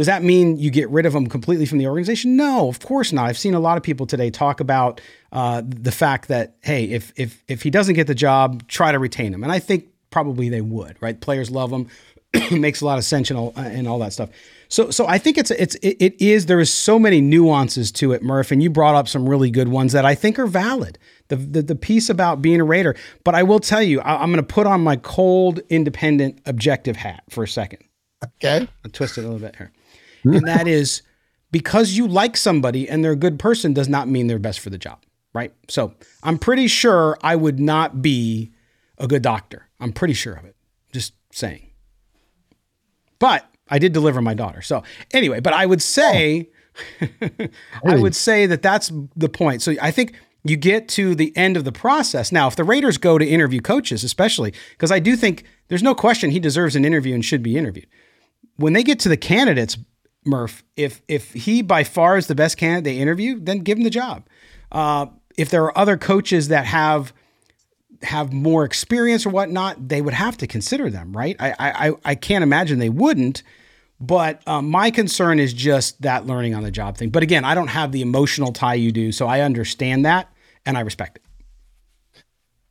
S6: does that mean you get rid of them completely from the organization? No, of course not. I've seen a lot of people today talk about uh, the fact that hey, if if if he doesn't get the job, try to retain him, and I think probably they would. Right? Players love him. makes a lot of sense and all, and all that stuff. So, so I think it's it's it, it is there is so many nuances to it, Murf, and you brought up some really good ones that I think are valid. The the, the piece about being a Raider, but I will tell you, I, am going to put on my cold, independent, objective hat for a second.
S7: Okay,
S6: I'll twist it a little bit here, and that is because you like somebody and they're a good person does not mean they're best for the job, right? So I'm pretty sure I would not be a good doctor. I'm pretty sure of it. Just saying. But I did deliver my daughter. So anyway, but I would say, I would say that that's the point. So I think you get to the end of the process. Now, if the Raiders go to interview coaches, especially, because I do think there's no question he deserves an interview and should be interviewed. When they get to the candidates, Murf, if if he by far is the best candidate they interview, then give him the job. Uh, if there are other coaches that have have more experience or whatnot, they would have to consider them, right? I I I can't imagine they wouldn't. But um, my concern is just that learning on the job thing. But again, I don't have the emotional tie you do, so I understand that and I respect it.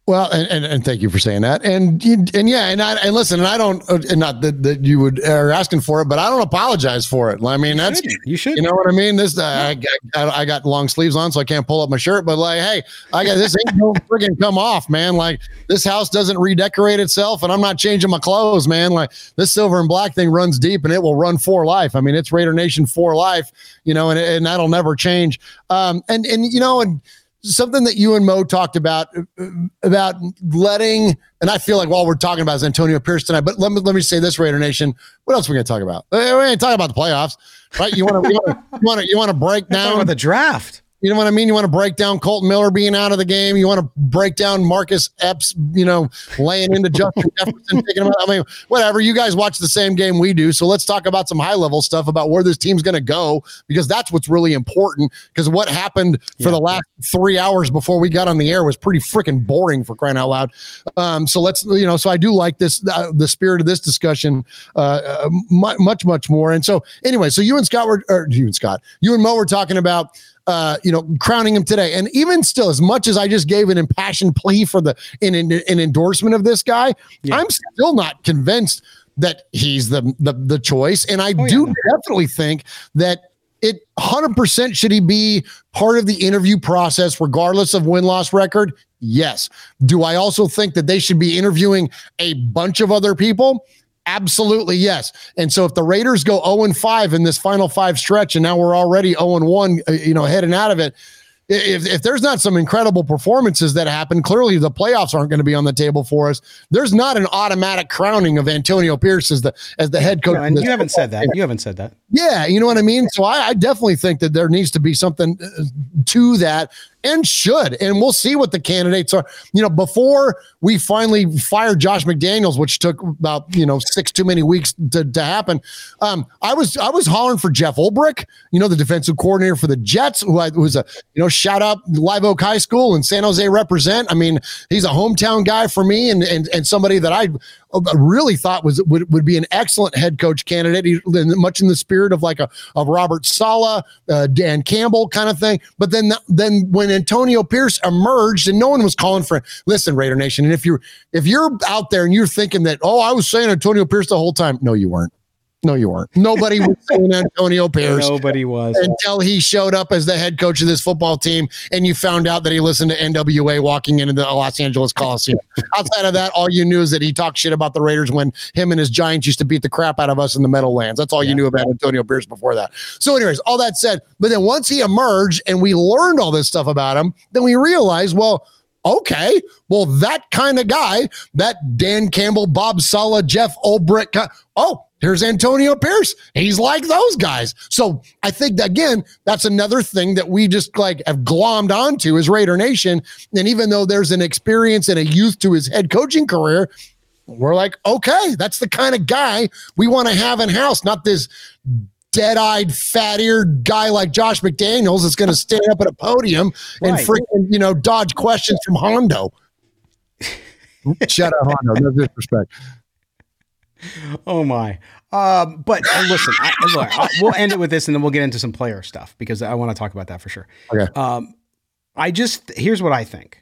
S7: Well, and, and, and, thank you for saying that. And and yeah, and I and listen, and I don't, uh, and not that, that you would are asking for it, but I don't apologize for it. I mean,
S6: you
S7: that's
S6: should. you should.
S7: You know what I mean? This uh, I, I, I got long sleeves on, so I can't pull up my shirt. But like, hey, I got this ain't no friggin' come off, man. Like this house doesn't redecorate itself, and I'm not changing my clothes, man. Like this silver and black thing runs deep, and it will run for life. I mean, it's Raider Nation for life, you know, and and that'll never change. Um, and and you know, and something that you and Mo talked about uh, about letting, and I feel like while we're talking about is Antonio Pierce tonight, but let me let me say this, Raider Nation. What else are we going to talk about? We ain't talking about the playoffs, right? You want to you want to you want to break down
S6: the draft.
S7: You know what I mean? You want to break down Kolton Miller being out of the game. You want to break down Marcus Epps, you know, laying into Justin Jefferson, taking him out. I mean, whatever. You guys watch the same game we do. So let's talk about some high level stuff about where this team's going to go because that's what's really important. Because what happened for yeah. the last three hours before we got on the air was pretty freaking boring for crying out loud. Um, so let's, you know, so I do like this, uh, the spirit of this discussion uh, uh, much, much more. And so anyway, so you and Scott were, or you and Scott, you and Mo were talking about uh, you know, crowning him today. And even still, as much as I just gave an impassioned plea for the an, an endorsement of this guy, yeah. I'm still not convinced that he's the the, the choice. And I oh, do yeah. definitely think that it 100% should he be part of the interview process regardless of win loss record yes do i also think that they should be interviewing a bunch of other people Absolutely, yes. And so if the Raiders go 0 and 5 in this final five stretch, and now we're already 0 and 1, uh, you know, heading out of it, if, if there's not some incredible performances that happen, clearly the playoffs aren't going to be on the table for us. There's not an automatic crowning of Antonio Pierce as the as the head coach.
S6: and you haven't said that. You haven't said that.
S7: Yeah, you know what I mean. So I, I definitely think that there needs to be something uh, to that and should. And we'll see what the candidates are. You know, before we finally fired Josh McDaniels, which took about you know six too many weeks to, to happen. Um, I was I was hollering for Jeff Ulbrich, you know, the defensive coordinator for the Jets, who I, was a you know shout out Live Oak High School and San Jose represent. I mean, he's a hometown guy for me, and and and somebody that I really thought was would, would be an excellent head coach candidate, he, much in the spirit of like a of Robert Saleh, uh, Dan Campbell kind of thing. But then then when Antonio Pierce emerged and no one was calling for listen, Raider Nation, and if you're if you're out there and you're thinking that oh I was saying Antonio Pierce the whole time, no you weren't. No, you weren't. Nobody was saying Antonio Pierce.
S6: Nobody was
S7: until he showed up as the head coach of this football team, and you found out that he listened to NWA walking into the Los Angeles Coliseum. Outside of that, all you knew is that he talked shit about the Raiders when him and his Giants used to beat the crap out of us in the Meadowlands. That's all yeah. you knew about Antonio Pierce before that. So, anyways, all that said, but then once he emerged and we learned all this stuff about him, then we realized, well okay, well, that kind of guy, that Dan Campbell, Bob Saleh, Jeff Ulbrich, oh, Here's Antonio Pierce. He's like those guys. So I think again, that's another thing that we just like have glommed onto as Raider Nation. And even though there's an experience and a youth to his head coaching career, we're like, okay, that's the kind of guy we want to have in house, not this dead-eyed, fat-eared guy like Josh McDaniels that's going to stand up at a podium and freaking, you know, dodge questions from Hondo. Shut up, Hondo. No disrespect
S6: oh my. Um, but uh, listen, I, look, I, we'll end it with this, and then we'll get into some player stuff because I want to talk about that for sure.
S7: Okay.
S6: Um, I just here's what I think,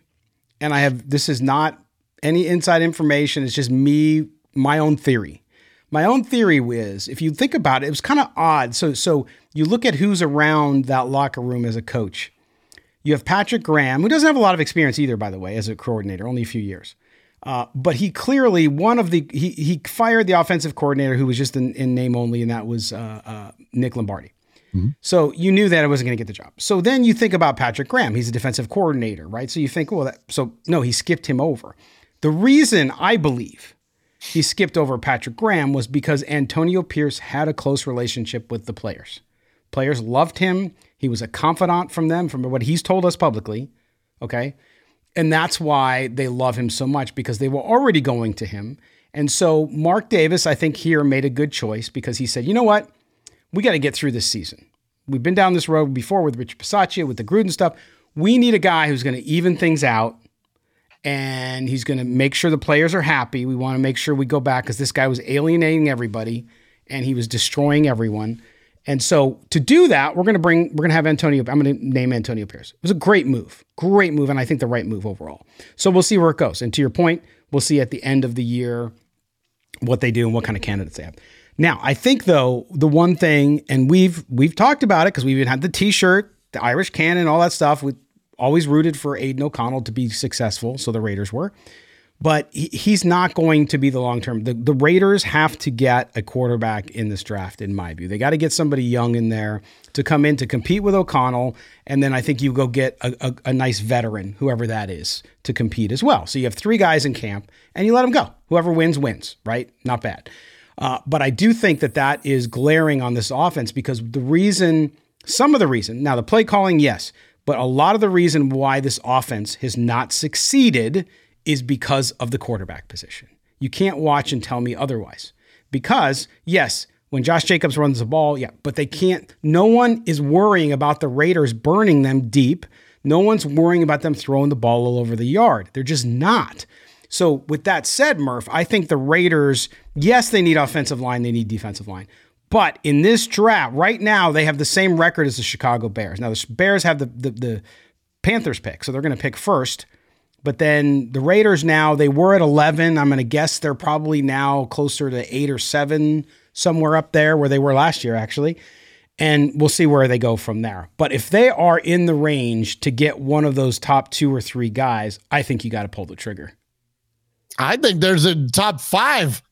S6: and I have this is not any inside information. It's just me, my own theory. My own theory is, if you think about it, it was kind of odd. So, so you look at who's around that locker room as a coach. You have Patrick Graham, who doesn't have a lot of experience either, by the way, as a coordinator, only a few years. Uh, but he clearly one of the he he fired the offensive coordinator who was just in, in name only, and that was uh, uh, Mick Lombardi. Mm-hmm. So you knew that I wasn't going to get the job. So then you think about Patrick Graham. He's a defensive coordinator, right? So you think, well, that, so no, he skipped him over. The reason I believe he skipped over Patrick Graham was because Antonio Pierce had a close relationship with the players. Players loved him. He was a confidant from them, from what he's told us publicly. Okay. And that's why they love him so much because they were already going to him. And so Mark Davis, I think, here made a good choice because he said, you know what? We got to get through this season. We've been down this road before with Rich Bisaccia, with the Gruden stuff. We need a guy who's going to even things out and he's going to make sure the players are happy. We want to make sure we go back because this guy was alienating everybody and he was destroying everyone. And so to do that, we're going to bring, we're going to have Antonio. I'm going to name Antonio Pierce. It was a great move, great move, and I think the right move overall. So we'll see where it goes. And to your point, we'll see at the end of the year what they do and what kind of candidates they have. Now, I think though the one thing, and we've we've talked about it because we even had the T-shirt, the Irish cannon, all that stuff. We always rooted for Aidan O'Connell to be successful, so the Raiders were. But he, he's not going to be the long term. The, the Raiders have to get a quarterback in this draft, in my view. They got to get somebody young in there to come in to compete with O'Connell. And then I think you go get a, a, a nice veteran, whoever that is, to compete as well. So you have three guys in camp and you let them go. Whoever wins, wins, right? Not bad. Uh, but I do think that that is glaring on this offense because the reason, some of the reason, now the play calling, yes, but a lot of the reason why this offense has not succeeded is because of the quarterback position. You can't watch and tell me otherwise. Because, yes, when Josh Jacobs runs the ball, yeah, but they can't, no one is worrying about the Raiders burning them deep. No one's worrying about them throwing the ball all over the yard. They're just not. So, with that said, Murf, I think the Raiders, yes, they need offensive line, they need defensive line. But in this draft, right now, they have the same record as the Chicago Bears. Now, the Bears have the, the, the Panthers pick, so they're going to pick first. But then the Raiders now, they were at 11. I'm going to guess they're probably now closer to eight or seven, somewhere up there where they were last year, actually. And we'll see where they go from there. But if they are in the range to get one of those top two or three guys, I think you got to pull the trigger.
S7: I think there's a top five.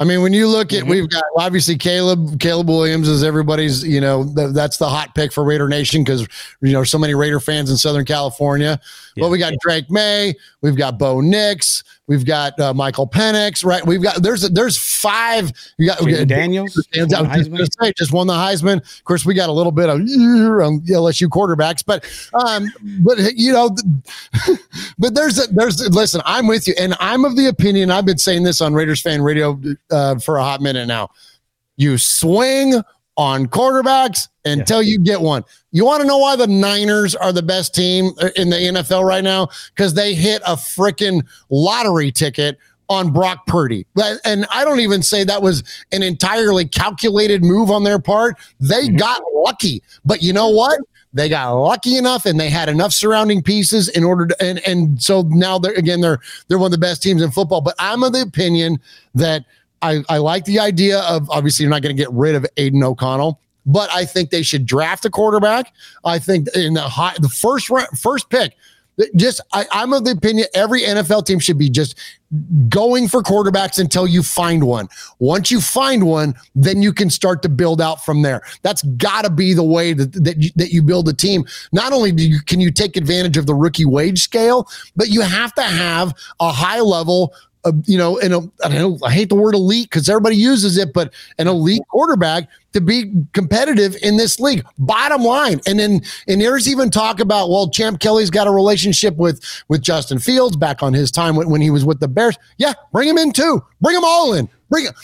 S7: I mean, when you look at, we've got obviously Caleb, Caleb Williams is everybody's, you know, th- that's the hot pick for Raider Nation because, you know, so many Raider fans in Southern California. Yeah. But we got Drake Maye. we've got Bo Nix, We've got uh, Michael Penix, right? We've got there's there's five. We got, we got
S6: Daniels. Just,
S7: just, say, just won the Heisman. Of course, we got a little bit of um, LSU quarterbacks, but um, but you know, but there's a, there's listen. I'm with you, and I'm of the opinion. I've been saying this on Raiders fan radio uh, for a hot minute now. You swing on quarterbacks until yeah. you get one. You want to know why the Niners are the best team in the NFL right now? Because they hit a freaking lottery ticket on Brock Purdy. And I don't even say that was an entirely calculated move on their part. They mm-hmm. got lucky. But you know what? They got lucky enough and they had enough surrounding pieces in order to and and so now they're again they're they're one of the best teams in football. But I'm of the opinion that I, I like the idea of obviously you're not going to get rid of Aidan O'Connell, but I think they should draft a quarterback. I think in the high, the first first pick, just I, I'm of the opinion every NFL team should be just going for quarterbacks until you find one. Once you find one, then you can start to build out from there. That's got to be the way that that you, that you build a team. Not only do you can you take advantage of the rookie wage scale, but you have to have a high level a, you know, and I don't I hate the word elite because everybody uses it, but an elite quarterback to be competitive in this league. Bottom line, and then and there's even talk about well, Champ Kelly's got a relationship with with Justin Fields back on his time when, when he was with the Bears. Yeah, bring him in too. Bring them all in. Bring it.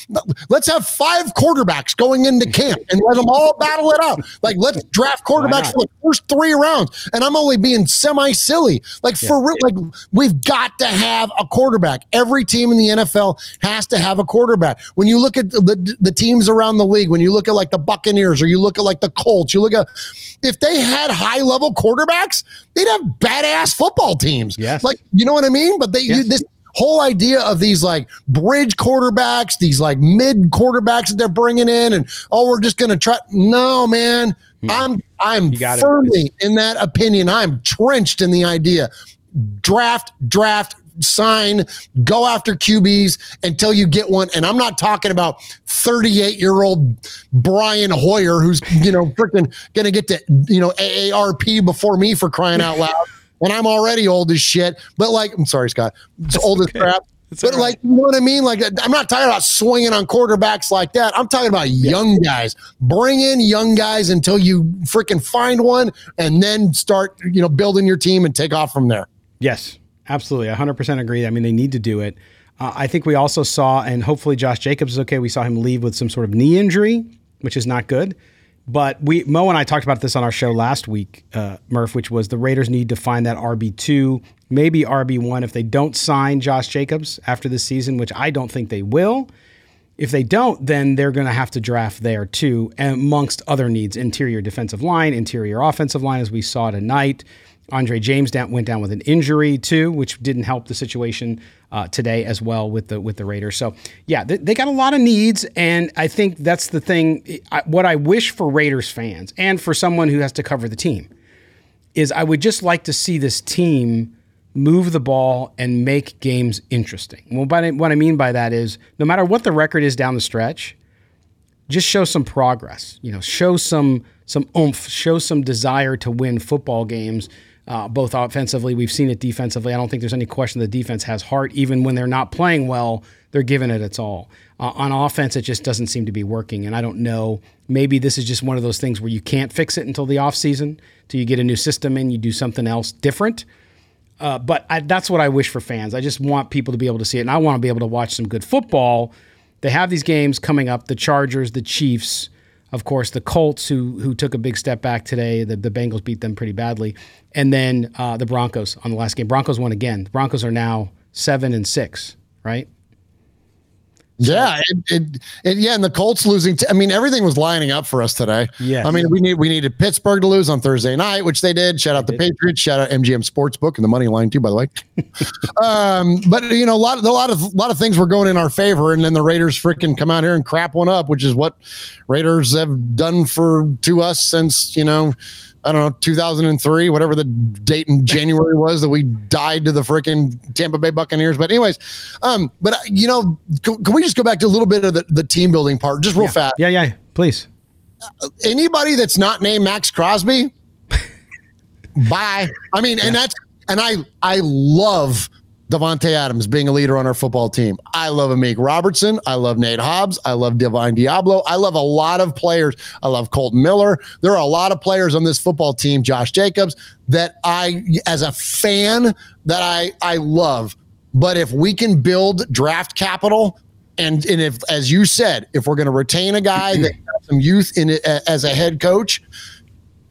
S7: Let's have five quarterbacks going into camp and let them all battle it out. Like let's draft quarterbacks for the first three rounds. And I'm only being semi silly. Like yeah. for real, like we've got to have a quarterback. Every team in the NFL has to have a quarterback. When you look at the, the, teams around the league, when you look at like the Buccaneers or you look at like the Colts, you look at if they had high level quarterbacks, they'd have badass football teams.
S6: Yes.
S7: Like you know what I mean? But they yes. you, this whole idea of these like bridge quarterbacks, these like mid quarterbacks that they're bringing in, and oh, we're just going to try. No, man, hmm. I'm I'm firmly in that opinion. I'm trenched in the idea. Draft, draft, sign, go after QBs until you get one. And I'm not talking about 38 year old Brian Hoyer, who's, you know, freaking going to get to, you know, AARP before me for crying out loud. And I'm already old as shit. But like, I'm sorry, Scott, it's old as crap. but like, you know what I mean? Like, I'm not talking about swinging on quarterbacks like that. I'm talking about young guys. Bring in young guys until you freaking find one, and then start, you know, building your team and take off from there.
S6: Yes, absolutely. 100% agree. I mean, they need to do it. Uh, I think we also saw, and hopefully Josh Jacobs is okay. We saw him leave with some sort of knee injury, which is not good. But we Mo and I talked about this on our show last week, uh, Murf, which was the Raiders need to find that RB two, maybe RB one if they don't sign Josh Jacobs after this season, which I don't think they will. If they don't, then they're going to have to draft there too, amongst other needs: interior defensive line, interior offensive line, as we saw tonight. Andre James went down with an injury too, which didn't help the situation uh, today as well with the with the Raiders. So yeah, they, they, got a lot of needs, and I think that's the thing. I, what I wish for Raiders fans and for someone who has to cover the team is I would just like to see this team move the ball and make games interesting. Well, by, what I mean by that is no matter what the record is down the stretch, just show some progress. You know, show some some oomph, show some desire to win football games uh, both offensively. We've seen it defensively. I don't think there's any question the defense has heart. Even when they're not playing well, they're giving it its all. Uh, on offense, it just doesn't seem to be working. And I don't know. Maybe this is just one of those things where you can't fix it until the offseason, till you get a new system in, you do something else different. Uh, but I, that's what I wish for fans. I just want people to be able to see it, and I want to be able to watch some good football. They have these games coming up: the Chargers, the Chiefs, of course, the Colts, who who took a big step back today. The, the Bengals beat them pretty badly, and then uh, the Broncos on the last game. Broncos won again. The Broncos are now seven and six, right?
S7: Yeah, it, it, it, yeah, and the Colts losing. T- I mean, everything was lining up for us today.
S6: Yeah,
S7: I mean, we need we needed Pittsburgh to lose on Thursday night, which they did. Shout out the Patriots. Shout out MGM Sportsbook and the money line too, by the way. um, but you know, a lot of a lot of a lot of things were going in our favor, and then the Raiders freaking come out here and crap one up, which is what Raiders have done for to us since you know I don't know, 2003, whatever the date in January was that we died to the freaking Tampa Bay Buccaneers. But anyways, um, but uh, you know, can, can, we just go back to a little bit of the, the team building part, just real
S6: yeah.
S7: fast?
S6: Yeah, yeah, please.
S7: Uh, anybody that's not named Maxx Crosby, bye. I mean, yeah. and that's and I I love Davante Adams being a leader on our football team. I love Amik Robertson. I love Nate Hobbs. I love Divine Deablo. I love a lot of players. I love Kolton Miller. There are a lot of players on this football team, Josh Jacobs, that I, as a fan, that I I love. But if we can build draft capital, and and if, as you said, if we're going to retain a guy that has some youth in it as a head coach,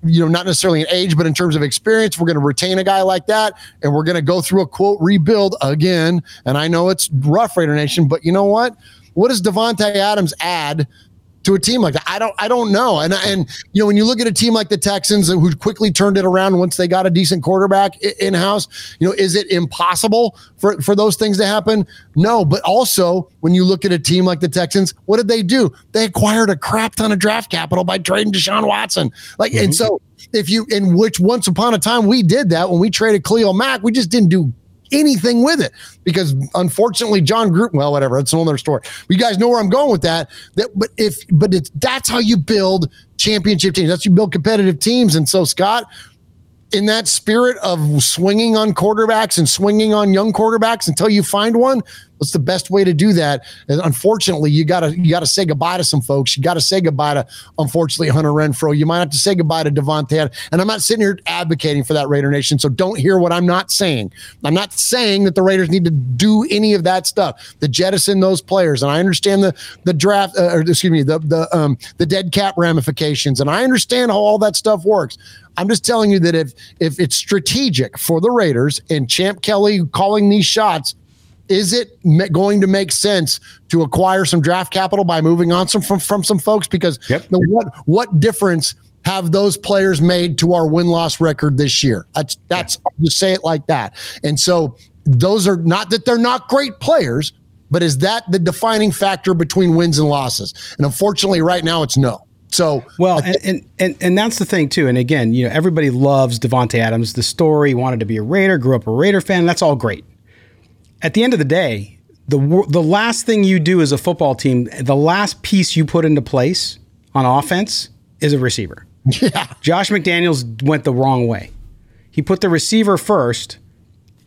S7: you know, not necessarily in age, but in terms of experience, we're going to retain a guy like that, and we're going to go through a quote rebuild again. And I know it's rough, Raider Nation, but you know what? What does Davante Adams add to a team like that? I don't I don't know. And and you know when you look at a team like the Texans who quickly turned it around once they got a decent quarterback in house, you know, is it impossible for for those things to happen? No, but also when you look at a team like the Texans, what did they do? They acquired a crap ton of draft capital by trading Deshaun Watson. Like mm-hmm. and so if you in which once upon a time we did that when we traded Khalil Mack, we just didn't do anything with it because unfortunately Jon Gruden, well, whatever, it's another story. But you guys know where I'm going with that. That, but if, but it's that's how you build championship teams. That's you build competitive teams. And so Scott, in that spirit of swinging on quarterbacks and swinging on young quarterbacks until you find one, What's the best way to do that? And unfortunately, you gotta you gotta say goodbye to some folks. You gotta say goodbye to unfortunately Hunter Renfrow. You might have to say goodbye to Davante. And I'm not sitting here advocating for that Raider Nation. So don't hear what I'm not saying. I'm not saying that the Raiders need to do any of that stuff. The jettison those players, and I understand the the draft, uh, or excuse me, the the um the dead cap ramifications, and I understand how all that stuff works. I'm just telling you that if if it's strategic for the Raiders and Champ Kelly calling these shots, is it going to make sense to acquire some draft capital by moving on some from, from some folks? Because yep. the, what what difference have those players made to our win loss record this year? That's that's yeah. just say it like that. And so those are not that they're not great players, but is that the defining factor between wins and losses? And unfortunately, right now, it's no. So
S6: well, and, and, and and that's the thing too. And again, you know, everybody loves Davante Adams. The story wanted to be a Raider, grew up a Raider fan. That's all great. At the end of the day, the the last thing you do as a football team, the last piece you put into place on offense is a receiver.
S7: Yeah.
S6: Josh McDaniels went the wrong way. He put the receiver first,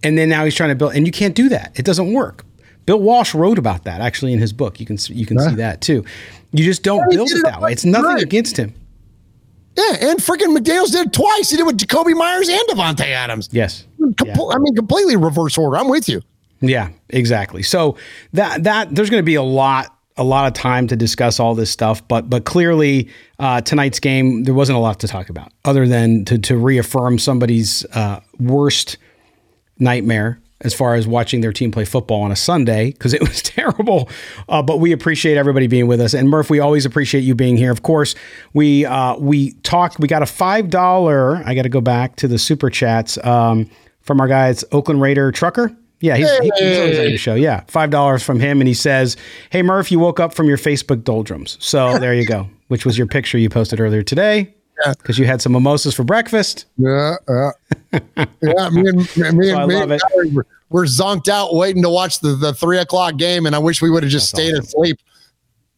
S6: and then now he's trying to build. And you can't do that. It doesn't work. Bill Walsh wrote about that actually in his book. You can you can yeah. see that too. You just don't yeah, build it that way. It's nothing right. against him.
S7: Yeah, and freaking McDaniels did it twice. He did it with Jakobi Meyers and Davante Adams.
S6: Yes,
S7: Com- yeah. I mean completely reverse order. I'm with you.
S6: Yeah, exactly. So that that there's going to be a lot a lot of time to discuss all this stuff, but but clearly uh, tonight's game there wasn't a lot to talk about other than to to reaffirm somebody's uh, worst nightmare as far as watching their team play football on a Sunday because it was terrible. Uh, but we appreciate everybody being with us, and Murf, we always appreciate you being here. Of course, we uh, we talked. We got a five dollar. I got to go back to the super chats um, from our guys, Oakland Raider Trucker. Yeah, he's, hey. he's on the show. Yeah, five dollars from him, and he says, "Hey Murf, you woke up from your Facebook doldrums." So there you go. Which was your picture you posted earlier today? Because you had some mimosas for breakfast.
S7: Yeah, yeah, yeah. Me and me, so and, me and we're, we're zonked out waiting to watch the, the three o'clock game, and I wish we would have just That's stayed awesome. asleep.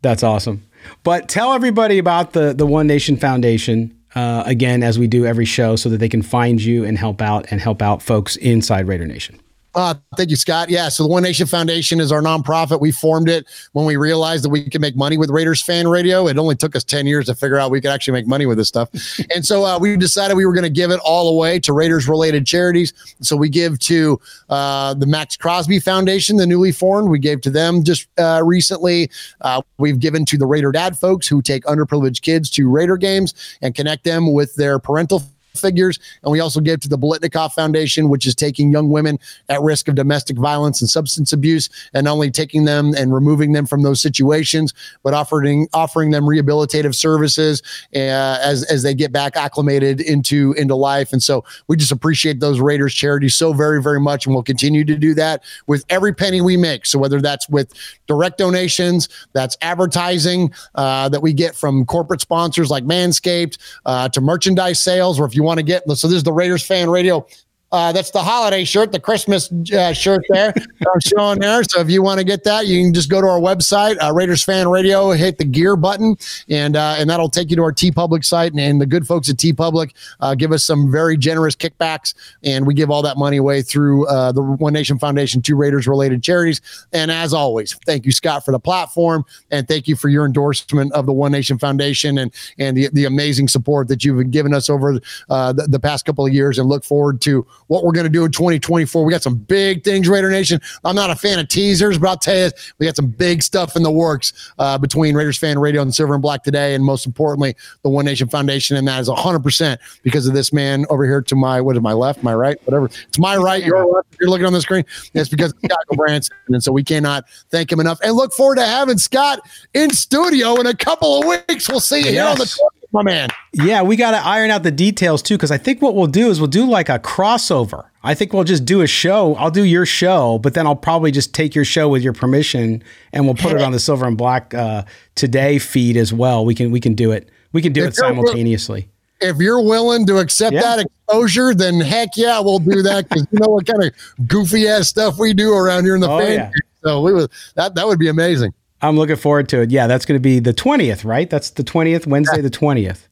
S6: That's awesome. But tell everybody about the the One Nation Foundation. Uh, again, as we do every show, so that they can find you and help out and help out folks inside Raider Nation.
S7: Uh, thank you, Scott. Yeah, so the One Nation Foundation is our nonprofit. We formed it when we realized that we could make money with Raiders fan radio. It only took us 10 years to figure out we could actually make money with this stuff. and so uh, we decided we were going to give it all away to Raiders related charities. So we give to uh, the Maxx Crosby Foundation, the newly formed. We gave to them just uh, recently. Uh, we've given to the Raider Dad folks who take underprivileged kids to Raider games and connect them with their parental figures. And we also give to the Biletnikoff Foundation, which is taking young women at risk of domestic violence and substance abuse, and not only taking them and removing them from those situations, but offering offering them rehabilitative services uh, as as they get back acclimated into into life. And so we just appreciate those Raiders charities so very very much, and we'll continue to do that with every penny we make. So whether that's with direct donations, that's advertising uh, that we get from corporate sponsors like Manscaped, uh, to merchandise sales, or if you want to get. So this is the Raiders fan radio uh, that's the holiday shirt, the Christmas uh, shirt there I'm showing there. So if you want to get that, you can just go to our website, uh, Raiders Fan Radio, hit the gear button, and uh, and that'll take you to our TeePublic site. And, and the good folks at TeePublic uh, give us some very generous kickbacks, and we give all that money away through uh, the One Nation Foundation to Raiders related charities. And as always, thank you, Scott, for the platform, and thank you for your endorsement of the One Nation Foundation and and the, the amazing support that you've given us over uh, the, the past couple of years. And look forward to what we're going to do in 2024. We got some big things, Raider Nation. I'm not a fan of teasers, but I'll tell you, we got some big stuff in the works uh, between Raiders Fan Radio and Silver and Black today, and most importantly, the One Nation Foundation. And that is 100% because of this man over here to my, what is my left, my right, whatever. It's my right, your left. You're looking on the screen. It's because of Scott Branson. And so we cannot thank him enough and look forward to having Scott in studio in a couple of weeks. We'll see you yes. here on the my man.
S6: Yeah, we got to iron out the details too, because I think what we'll do is we'll do like a crossover. I think we'll just do a show. I'll do your show, but then I'll probably just take your show with your permission, and we'll put it on the Silver and Black uh, Today feed as well. We can we can do it. We can do if it simultaneously.
S7: If you're willing to accept yeah. that exposure, then heck yeah, we'll do that because you know what kind of goofy ass stuff we do around here in the oh, fan. Yeah. So we would that that would be amazing.
S6: I'm looking forward to it. Yeah, that's going to be the 20th, right? That's the 20th, Wednesday, yeah. the 20th.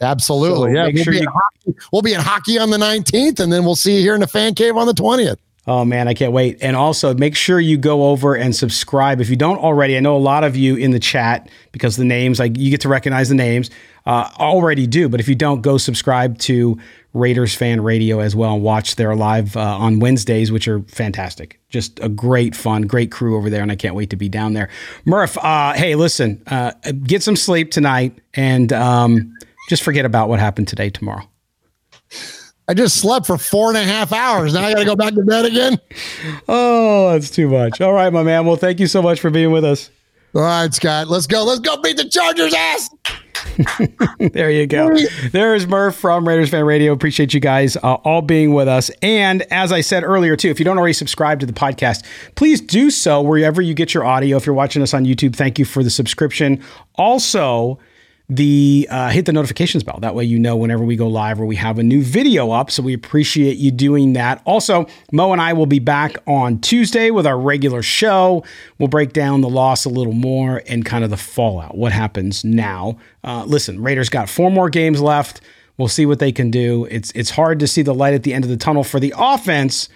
S7: Absolutely. So yeah. We'll, sure be you- hockey, we'll be in hockey on the 19th, and then we'll see you here in the fan cave on the 20th.
S6: Oh man, I can't wait. And also make sure you go over and subscribe if you don't already. I know a lot of you in the chat because the names, like you get to recognize the names, uh, already do. But if you don't, go subscribe to Raiders Fan Radio as well and watch their live uh, on Wednesdays, which are fantastic. Just a great fun, great crew over there, and I can't wait to be down there. Murf, uh, hey, listen, uh, get some sleep tonight and um, just forget about what happened today, tomorrow.
S7: I just slept for four and a half hours. Now I got to go back to bed again.
S6: Oh, that's too much. All right, my man. Well, thank you so much for being with us.
S7: All right, Scott. Let's go. Let's go beat the Chargers' ass.
S6: There you go. There's Murf from Raiders Fan Radio. Appreciate you guys uh, all being with us. And as I said earlier, too, if you don't already subscribe to the podcast, please do so wherever you get your audio. If you're watching us on YouTube, thank you for the subscription. Also, the uh, hit the notifications bell. That way, you know whenever we go live or we have a new video up. So we appreciate you doing that. Also, Mo and I will be back on Tuesday with our regular show. We'll break down the loss a little more and kind of the fallout. What happens now? Uh, listen, Raiders got four more games left. We'll see what they can do. It's it's hard to see the light at the end of the tunnel for the offense,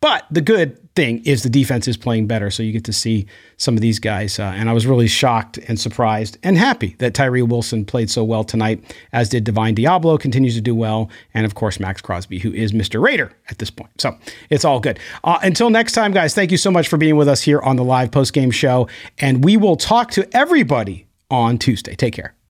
S6: but the good thing is the defense is playing better. So you get to see some of these guys. Uh, and I was really shocked and surprised and happy that Tyree Wilson played so well tonight, as did Divine Deablo, continues to do well. And of course, Maxx Crosby, who is Mr. Raider at this point. So it's all good. Uh, until next time, guys, thank you so much for being with us here on the live post game show. And we will talk to everybody on Tuesday. Take care.